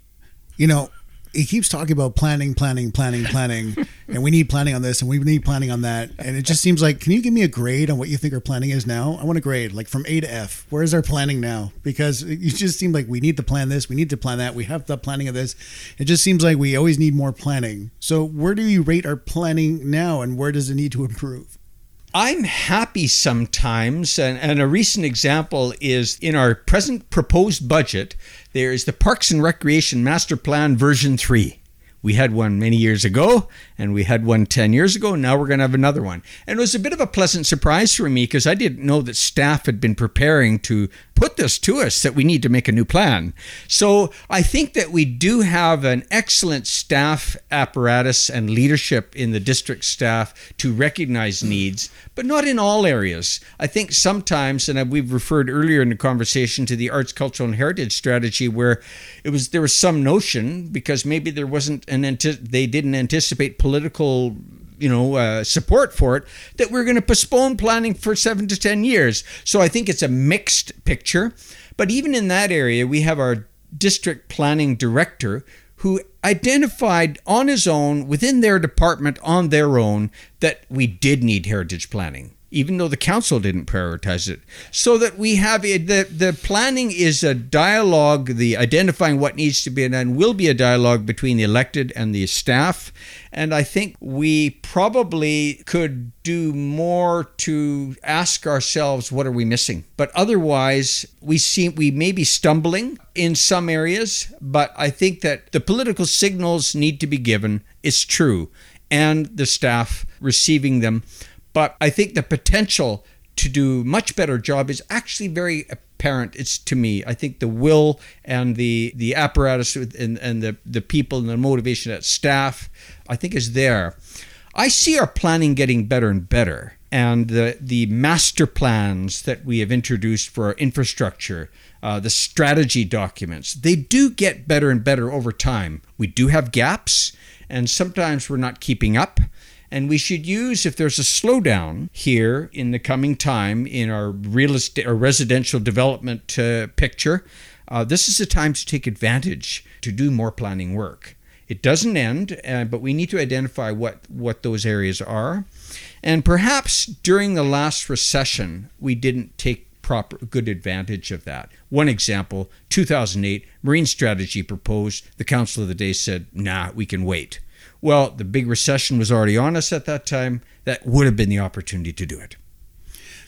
You know, he keeps talking about planning, planning, planning, planning, <laughs> and we need planning on this and we need planning on that. And it just seems like, can you give me a grade on what you think our planning is now? I want a grade, like from A to F. Where is our planning now? Because it just seems like we need to plan this, we need to plan that, we have the planning of this. It just seems like we always need more planning. So where do you rate our planning now, and where does it need to improve? I'm happy sometimes, and, and, a recent example is in our present proposed budget, there is the Parks and Recreation Master Plan version 3. We had one many years ago, and we had one 10 years ago. Now we're going to have another one. And it was a bit of a pleasant surprise for me because I didn't know that staff had been preparing to put this to us that we need to make a new plan. So I think that we do have an excellent staff apparatus and leadership in the district staff to recognize needs, but not in all areas. I think sometimes, and we've referred earlier in the conversation to the arts, cultural, and heritage strategy, where it was there was some notion because maybe there wasn't an they didn't anticipate political you know uh, support for it that we're going to postpone planning for seven to ten years. So i think it's a mixed picture. But even in that area we have our district planning director who identified on his own within their department on their own that we did need heritage planning even though the council didn't prioritize it. So that we have a, the the planning is a dialogue, the identifying what needs to be done will be a dialogue between the elected and the staff. And I think we probably could do more to ask ourselves what are we missing. But otherwise, we see we may be stumbling in some areas, but I think that the political signals need to be given. It's true. And the staff receiving them but I think the potential to do much better job is actually very apparent. It's to me. I think the will and the the apparatus and, and the the people and the motivation at staff, I think is there. I see our planning getting better and better, and the the master plans that we have introduced for our infrastructure. Uh, the strategy documents, they do get better and better over time. We do have gaps, and sometimes we're not keeping up. And we should use, if there's a slowdown here in the coming time in our real estate or residential development uh, picture, uh, this is a time to take advantage to do more planning work. It doesn't end, uh, but we need to identify what, what those areas are. And perhaps during the last recession, we didn't take proper good advantage of that. One example, 2008, Marine Strategy proposed. The Council of the Day said, "Nah, we can wait." Well, the big recession was already on us at that time. That would have been the opportunity to do it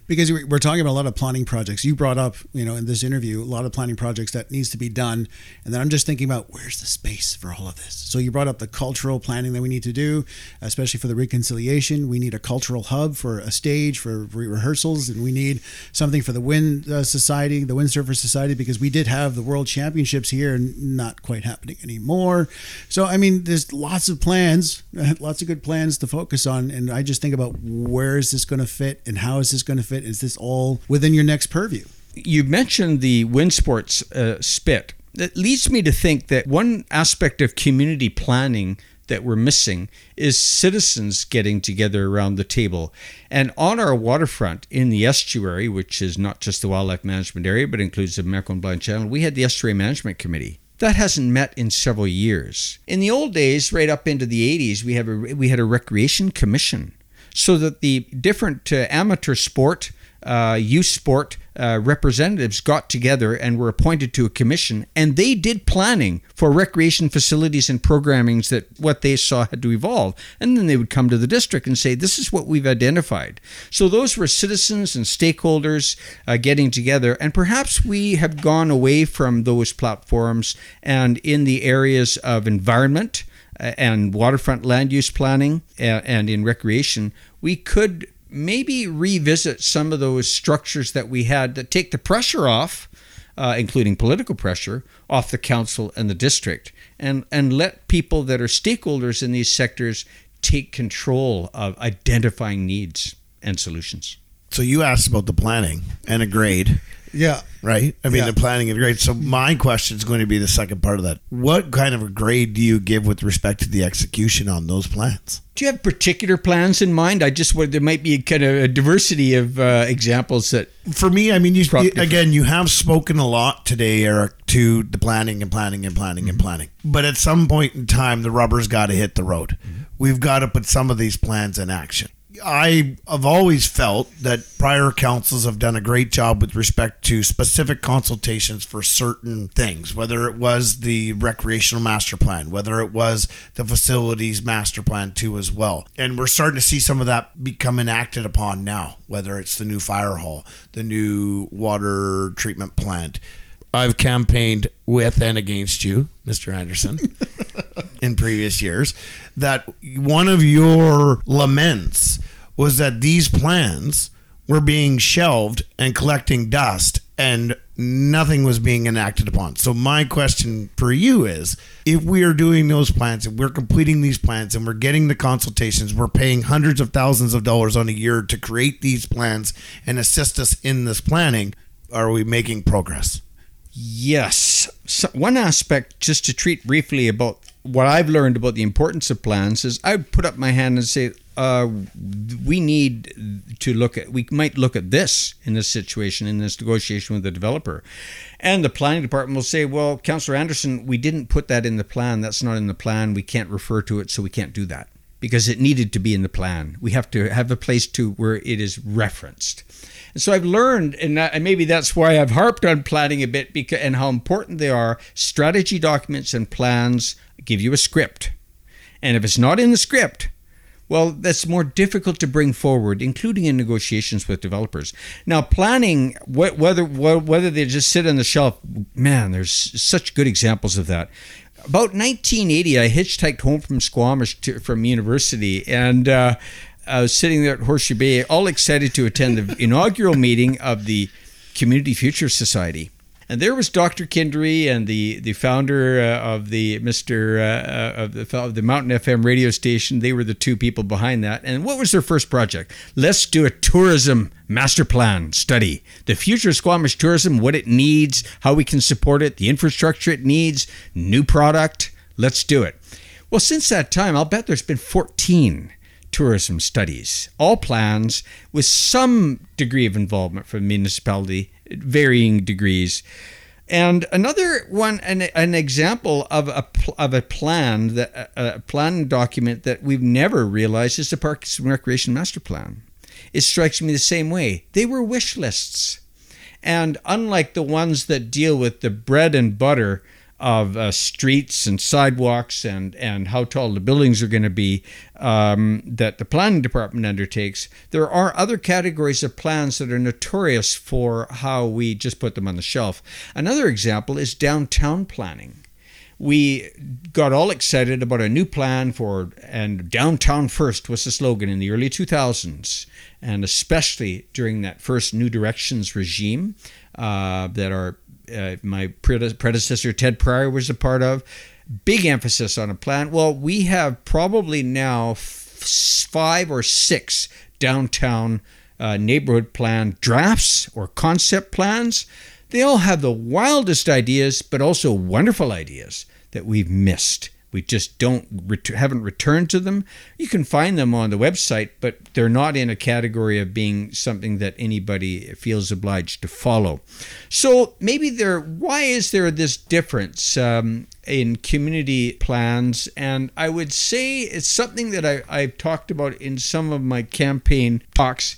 because we're talking about a lot of planning projects. You brought up, you know, in this interview, a lot of planning projects that needs to be done, and then I'm just thinking about where's the space for all of this. So you brought up the cultural planning that we need to do, especially for the reconciliation. We need a cultural hub for a stage for re- rehearsals, and we need something for the Wind uh, Society, the Windsurfer Society, because we did have the World Championships here, and not quite happening anymore. So I mean, there's lots of plans, <laughs> lots of good plans to focus on, and I just think about where is this going to fit and how is this going to is this all within your next purview? You mentioned the wind sports uh, spit. That leads me to think that one aspect of community planning that we're missing is citizens getting together around the table. And on our waterfront in the estuary, which is not just the wildlife management area but includes the Mecklenburg Blind Channel, we had the Estuary Management Committee. That hasn't met in several years. In the old days, right up into the 80s, we have a we had a recreation commission, so that the different uh, amateur sport uh, youth sport uh, representatives got together and were appointed to a commission, and they did planning for recreation facilities and programmings that what they saw had to evolve. And then they would come to the district and say, This is what we've identified. So those were citizens and stakeholders uh, getting together, and perhaps we have gone away from those platforms and in the areas of environment and waterfront land use planning and in recreation, we could maybe revisit some of those structures that we had that take the pressure off, uh, including political pressure, off the council and the district, and, and let people that are stakeholders in these sectors take control of identifying needs and solutions. So you asked about the planning and a grade. Yeah. Right? I mean, Yeah. the planning and grade. So my question is going to be the second part of that. What kind of a grade do you give with respect to the execution on those plans? Do you have particular plans in mind? I just would there might be a kind of a diversity of uh, examples that For me, I mean, you, you- again, you have spoken a lot today, Eric, to the planning and planning and planning and planning. But at some point in time, the rubber's got to hit the road. We've got to put some of these plans in action. I have always felt that prior councils have done a great job with respect to specific consultations for certain things, whether it was the recreational master plan, whether it was the facilities master plan too as well. And we're starting to see some of that become enacted upon now, whether it's the new fire hall, the new water treatment plant. I've campaigned with and against you, Mr. Anderson, <laughs> in previous years, that one of your laments was that these plans were being shelved and collecting dust and nothing was being enacted upon. So my question for you is if we are doing those plans and we're completing these plans and we're getting the consultations, we're paying hundreds of thousands of dollars on a year to create these plans and assist us in this planning, are we making progress? Yes. So one aspect, just to treat briefly about what I've learned about the importance of plans, is I would put up my hand and say, uh, we need to look at, we might look at this in this situation, in this negotiation with the developer. And the planning department will say, well, Councillor Anderson, we didn't put that in the plan. That's not in the plan. We can't refer to it, so we can't do that because it needed to be in the plan. We have to have a place to where it is referenced. And so I've learned, and maybe that's why I've harped on planning a bit, because and how important they are. Strategy documents and plans give you a script, and if it's not in the script, well, that's more difficult to bring forward, including in negotiations with developers. Now, planning, wh- whether wh- whether they just sit on the shelf, man, there's such good examples of that. About 1980, I hitchhiked home from Squamish to, from university, and uh, I was sitting there at Horseshoe Bay, all excited to attend the <laughs> inaugural meeting of the Community Future Society. And there was Dr. Kindry and the the founder uh, of the Mr. Uh, uh, of the of the Mountain FM radio station. They were the two people behind that. And what was their first project? Let's do a tourism master plan study. The future of Squamish tourism, what it needs, how we can support it, the infrastructure it needs, new product. Let's do it. Well, since that time, I'll bet there's been 14 tourism studies, all plans with some degree of involvement from the municipality, varying degrees. And another one, an, an example of a of a plan that a, plan document that we've never realized is the Parks and Recreation Master Plan. It strikes me the same way. They were wish lists. And unlike the ones that deal with the bread and butter of uh, streets and sidewalks and, and how tall the buildings are going to be um, that the planning department undertakes, there are other categories of plans that are notorious for how we just put them on the shelf. Another example is downtown planning we got all excited about a new plan for, and downtown first was the slogan in the early 2000s, and especially during that first New Directions regime uh, that our uh, my predecessor Ted Pryor was a part of. Big emphasis on a plan. Well, we have probably now f- five or six downtown uh, neighborhood plan drafts or concept plans. They all have the wildest ideas, but also wonderful ideas that we've missed. We just don't ret- haven't returned to them. You can find them on the website, but they're not in a category of being something that anybody feels obliged to follow. So maybe there. Why is there this difference um, in community plans? And I would say it's something that I, I've talked about in some of my campaign talks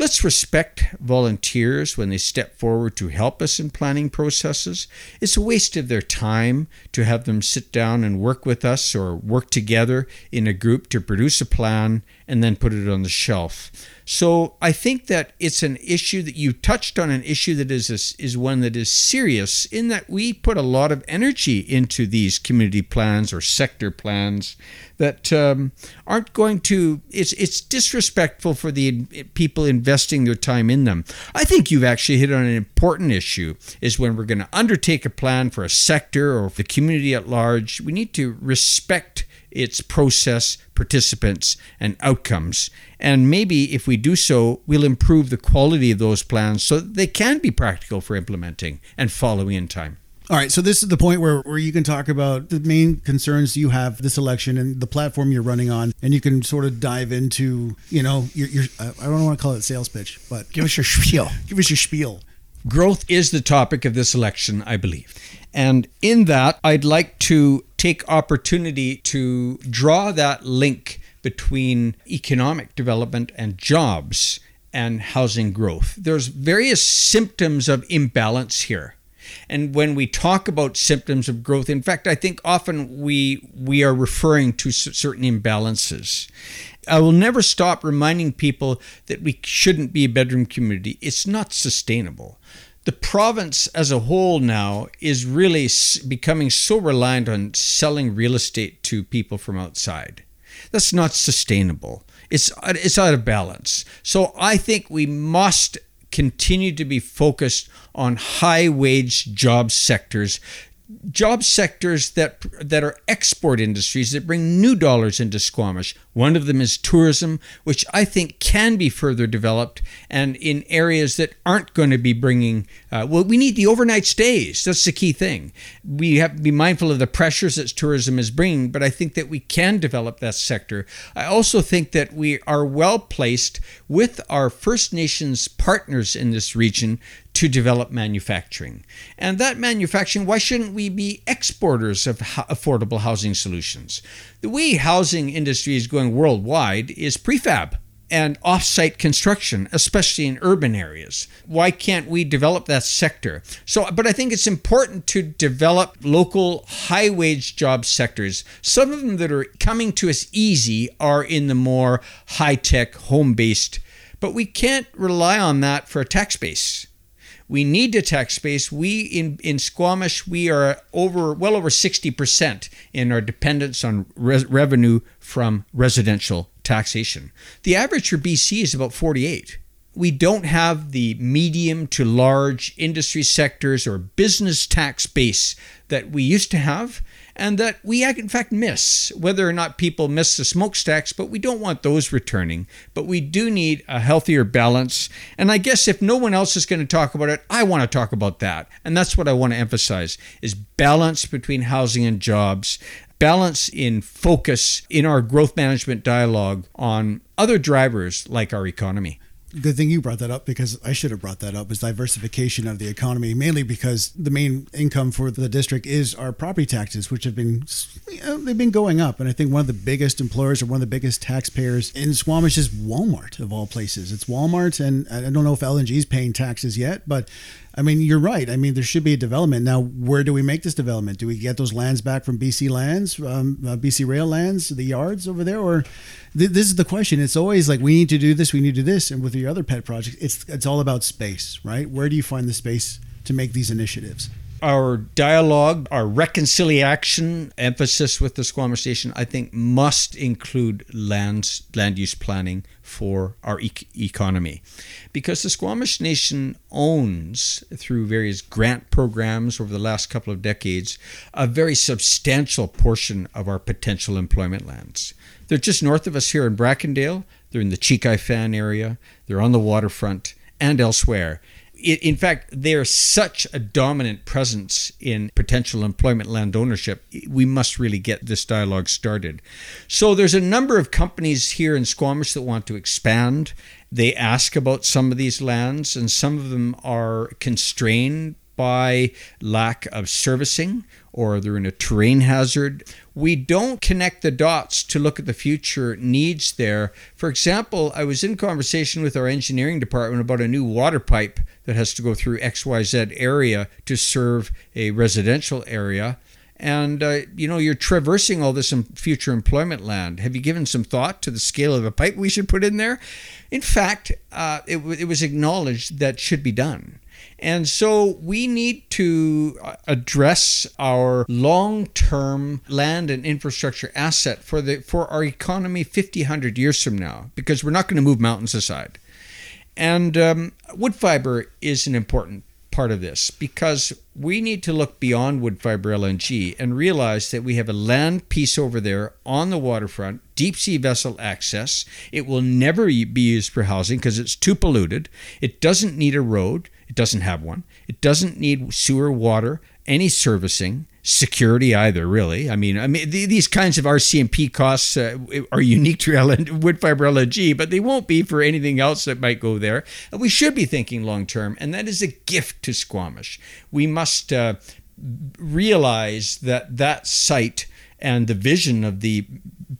Let's respect volunteers when they step forward to help us in planning processes. It's a waste of their time to have them sit down and work with us or work together in a group to produce a plan and then put it on the shelf. So I think that it's an issue that you touched on an issue that is a, is one that is serious in that we put a lot of energy into these community plans or sector plans that um, aren't going to it's it's disrespectful for the people investing their time in them. I think you've actually hit on an important issue is when we're going to undertake a plan for a sector or the community at large, we need to respect its process, participants, and outcomes. And maybe if we do so, we'll improve the quality of those plans so that they can be practical for implementing and following in time. All right, so this is the point where, where you can talk about the main concerns you have this election and the platform you're running on, and you can sort of dive into, you know, your, your I don't want to call it sales pitch, but give us your spiel. Give us your spiel. Growth is the topic of this election, I believe. And in that, I'd like to take opportunity to draw that link between economic development and jobs and housing growth. There's various symptoms of imbalance here. And when we talk about symptoms of growth, in fact, I think often we we are referring to certain imbalances. I will never stop reminding people that we shouldn't be a bedroom community. It's not sustainable the province as a whole now is really becoming so reliant on selling real estate to people from outside. That's not sustainable. It's it's out of balance. So I think we must continue to be focused on high wage job sectors job sectors that that are export industries that bring new dollars into Squamish. One of them is tourism, which I think can be further developed, and in areas that aren't going to be bringing. Uh, well, we need the overnight stays. That's the key thing. We have to be mindful of the pressures that tourism is bringing, but I think that we can develop that sector. I also think that we are well placed with our First Nations partners in this region to develop manufacturing. And that manufacturing, why shouldn't we be exporters of affordable housing solutions? The way housing industry is going worldwide is prefab and off-site construction, especially in urban areas. Why can't we develop that sector? So, but I think it's important to develop local high-wage job sectors. Some of them that are coming to us easy are in the more high-tech, home-based, but we can't rely on that for a tax base. We need to tax base. We in in Squamish we are over well over sixty percent in our dependence on res- revenue from residential taxation. The average for BC is about forty eight we don't have the medium to large industry sectors or business tax base that we used to have and that we in fact miss whether or not people miss the smokestacks but we don't want those returning. But we do need a healthier balance. And i guess if no one else is going to talk about it i want to talk about that. And that's what i want to emphasize is balance between housing and jobs balance in focus in our growth management dialogue on other drivers like our economy Good thing you brought that up because I should have brought that up is diversification of the economy, mainly because the main income for the district is our property taxes, which have been you know, they've been going up. And I think one of the biggest employers or one of the biggest taxpayers in Squamish is Walmart of all places. It's Walmart, and I don't know if LNG is paying taxes yet, but I mean, you're right. I mean, there should be a development. Now, where do we make this development? Do we get those lands back from BC Lands, um, uh, BC Rail Lands, the yards over there? Or th- this is the question. It's always like, we need to do this, we need to do this. And with your other pet projects, it's, it's all about space, right? Where do you find the space to make these initiatives? our dialogue, our reconciliation emphasis with the Squamish Nation, I think, must include land land use planning for our e- economy, because the Squamish Nation owns through various grant programs over the last couple of decades a very substantial portion of our potential employment lands. They're just north of us here in Brackendale. They're in the Cheekye Fan area. They're on the waterfront and elsewhere in fact, they're such a dominant presence in potential employment land ownership. We must really get this dialogue started. So, there's a number of companies here in Squamish that want to expand. They ask about some of these lands, and some of them are constrained by lack of servicing or they're in a terrain hazard. We don't connect the dots to look at the future needs there. For example, I was in conversation with our engineering department about a new water pipe that has to go through XYZ area to serve a residential area. And, uh, you know, you're traversing all this in future employment land. Have you given some thought to the scale of the pipe we should put in there? In fact, uh, it, it was acknowledged that should be done. And so we need to uh, address our long-term land and infrastructure asset for the for our economy 50 100 years from now because we're not going to move mountains aside. And um, Woodfibre is an important part of this because we need to look beyond Woodfibre LNG and realize that we have a land piece over there on the waterfront, deep sea vessel access. It will never be used for housing because it's too polluted. It doesn't need a road. It doesn't have one. It doesn't need sewer, water, any servicing, security either. Really, I mean, I mean these kinds of RCMP costs uh, are unique to <laughs> LN, Woodfibre LNG, but they won't be for anything else that might go there. And we should be thinking long term, and that is a gift to Squamish. We must uh, realize that that site and the vision of the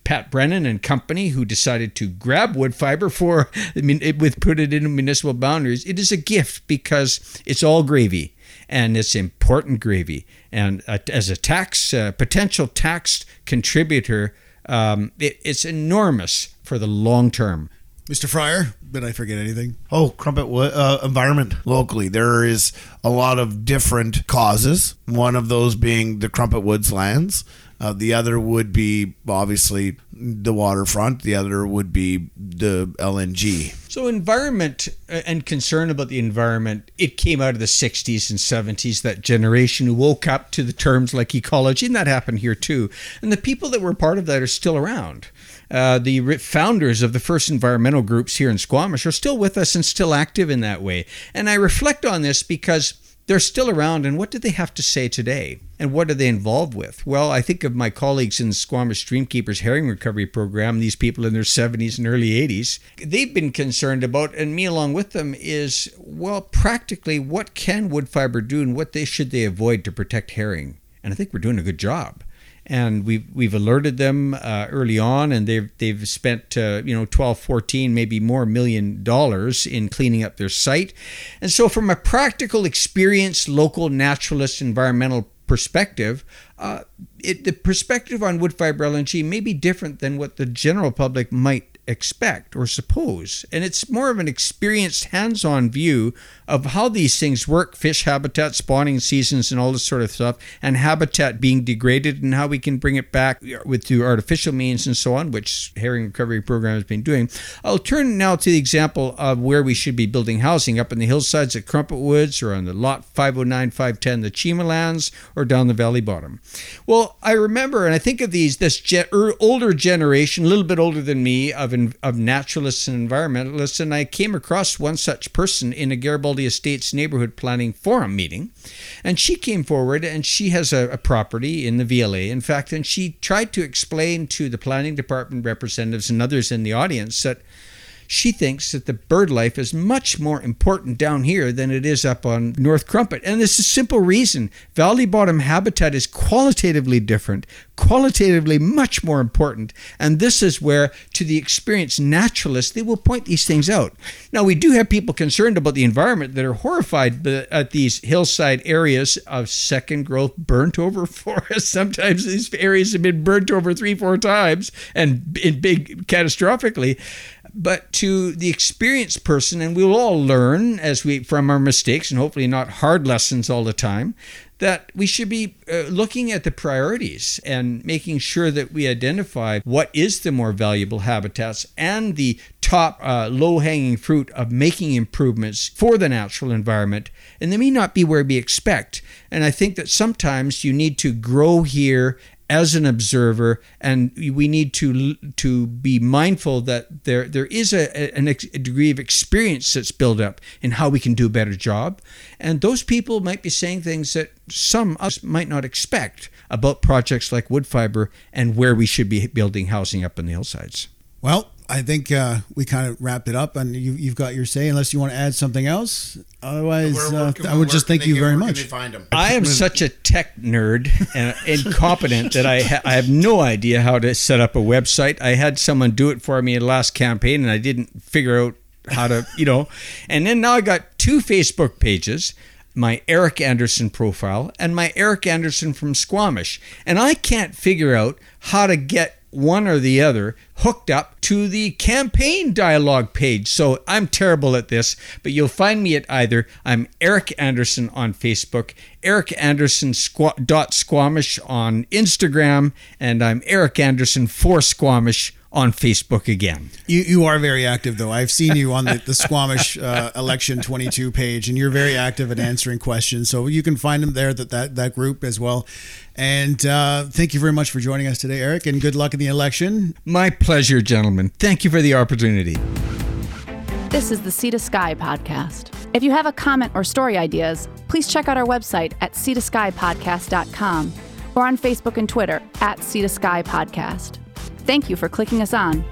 Pat Brennan and company who decided to grab Woodfibre for I mean it, with put it in municipal boundaries. It is a gift because it's all gravy and it's important gravy. And uh, as a tax uh, potential tax contributor, um, it, it's enormous for the long term. Mr. Fryer, did I forget anything? Oh, Crumpit Wood uh, environment locally. There is a lot of different causes. One of those being the Crumpit Woods lands. Uh, the other would be obviously the waterfront. The other would be the LNG. So, environment uh, and concern about the environment, it came out of the 60s and 70s, that generation woke up to the terms like ecology, and that happened here too. And the people that were part of that are still around. Uh, the founders of the first environmental groups here in Squamish are still with us and still active in that way. And I reflect on this because they're still around, and what do they have to say today? And what are they involved with? Well, I think of my colleagues in the Squamish Streamkeepers Herring Recovery Program, these people in their 70s and early 80s. They've been concerned about, and me along with them, is well, practically what can Woodfibre do and what they should they avoid to protect herring? And I think we're doing a good job and we've we've alerted them uh, early on, and they've they've spent uh, you know 12, 14, maybe more million dollars in cleaning up their site, and so from a practical experience, local naturalist environmental perspective, uh, it, the perspective on Woodfibre LNG may be different than what the general public might expect or suppose. And it's more of an experienced, hands on view of how these things work fish habitat, spawning seasons, and all this sort of stuff, and habitat being degraded, and how we can bring it back with through artificial means and so on, which Herring Recovery Program has been doing. I'll turn now to the example of where we should be building housing up in the hillsides at Crumpit Woods or on the lot 509, 510, the Chima lands, or down the valley bottom. Well, I remember, and I think of these, this ge- er, older generation, a little bit older than me, of of naturalists and environmentalists, and I came across one such person in a Garibaldi Estates neighborhood planning forum meeting, and she came forward and she has a, a property in the VLA, in fact, and she tried to explain to the planning department representatives and others in the audience that she thinks that the bird life is much more important down here than it is up on North Crumpit. And this is a simple reason. Valley bottom habitat is qualitatively different, qualitatively much more important. And this is where, to the experienced naturalist, they will point these things out. Now, we do have people concerned about the environment that are horrified at these hillside areas of second growth burnt over <laughs> forests. Sometimes these areas have been burnt over three, four times and in big catastrophically but to the experienced person and we'll all learn as we from our mistakes and hopefully not hard lessons all the time that we should be uh, looking at the priorities and making sure that we identify what is the more valuable habitats and the top uh, low hanging fruit of making improvements for the natural environment. And they may not be where we expect. And I think that sometimes you need to grow here as an observer, and we need to to be mindful that there there is a, a, a, degree of experience that's built up in how we can do a better job, and those people might be saying things that some us might not expect about projects like Woodfibre and where we should be building housing up on the hillsides. Well, I think uh, we kind of wrapped it up, and you, have got your say. Unless you want to add something else, otherwise, uh, I would just thank you very much. I am <laughs> such a tech nerd and incompetent that I ha- I have no idea how to set up a website. I had someone do it for me in the last campaign, and I didn't figure out how to, you know. And then now I got two Facebook pages my Eric Anderson profile and my Eric Anderson from Squamish. And I can't figure out how to get one or the other hooked up to the campaign dialogue page. So I'm terrible at this, but you'll find me at either I'm Eric Anderson on Facebook, Eric Anderson dot Squamish on Instagram, and I'm Eric Anderson for Squamish on Facebook again. You you are very active though. I've seen you on the, the Squamish uh, election 22 page, and you're very active at answering questions. So you can find them there that that, that group as well. And uh, thank you very much for joining us today, Eric, and good luck in the election. My pleasure, gentlemen. Thank you for the opportunity. This is the Sea to Sky podcast. If you have a comment or story ideas, please check out our website at seatoskypodcast.com or on Facebook and Twitter at Sea to Sky Podcast. Thank you for clicking us on.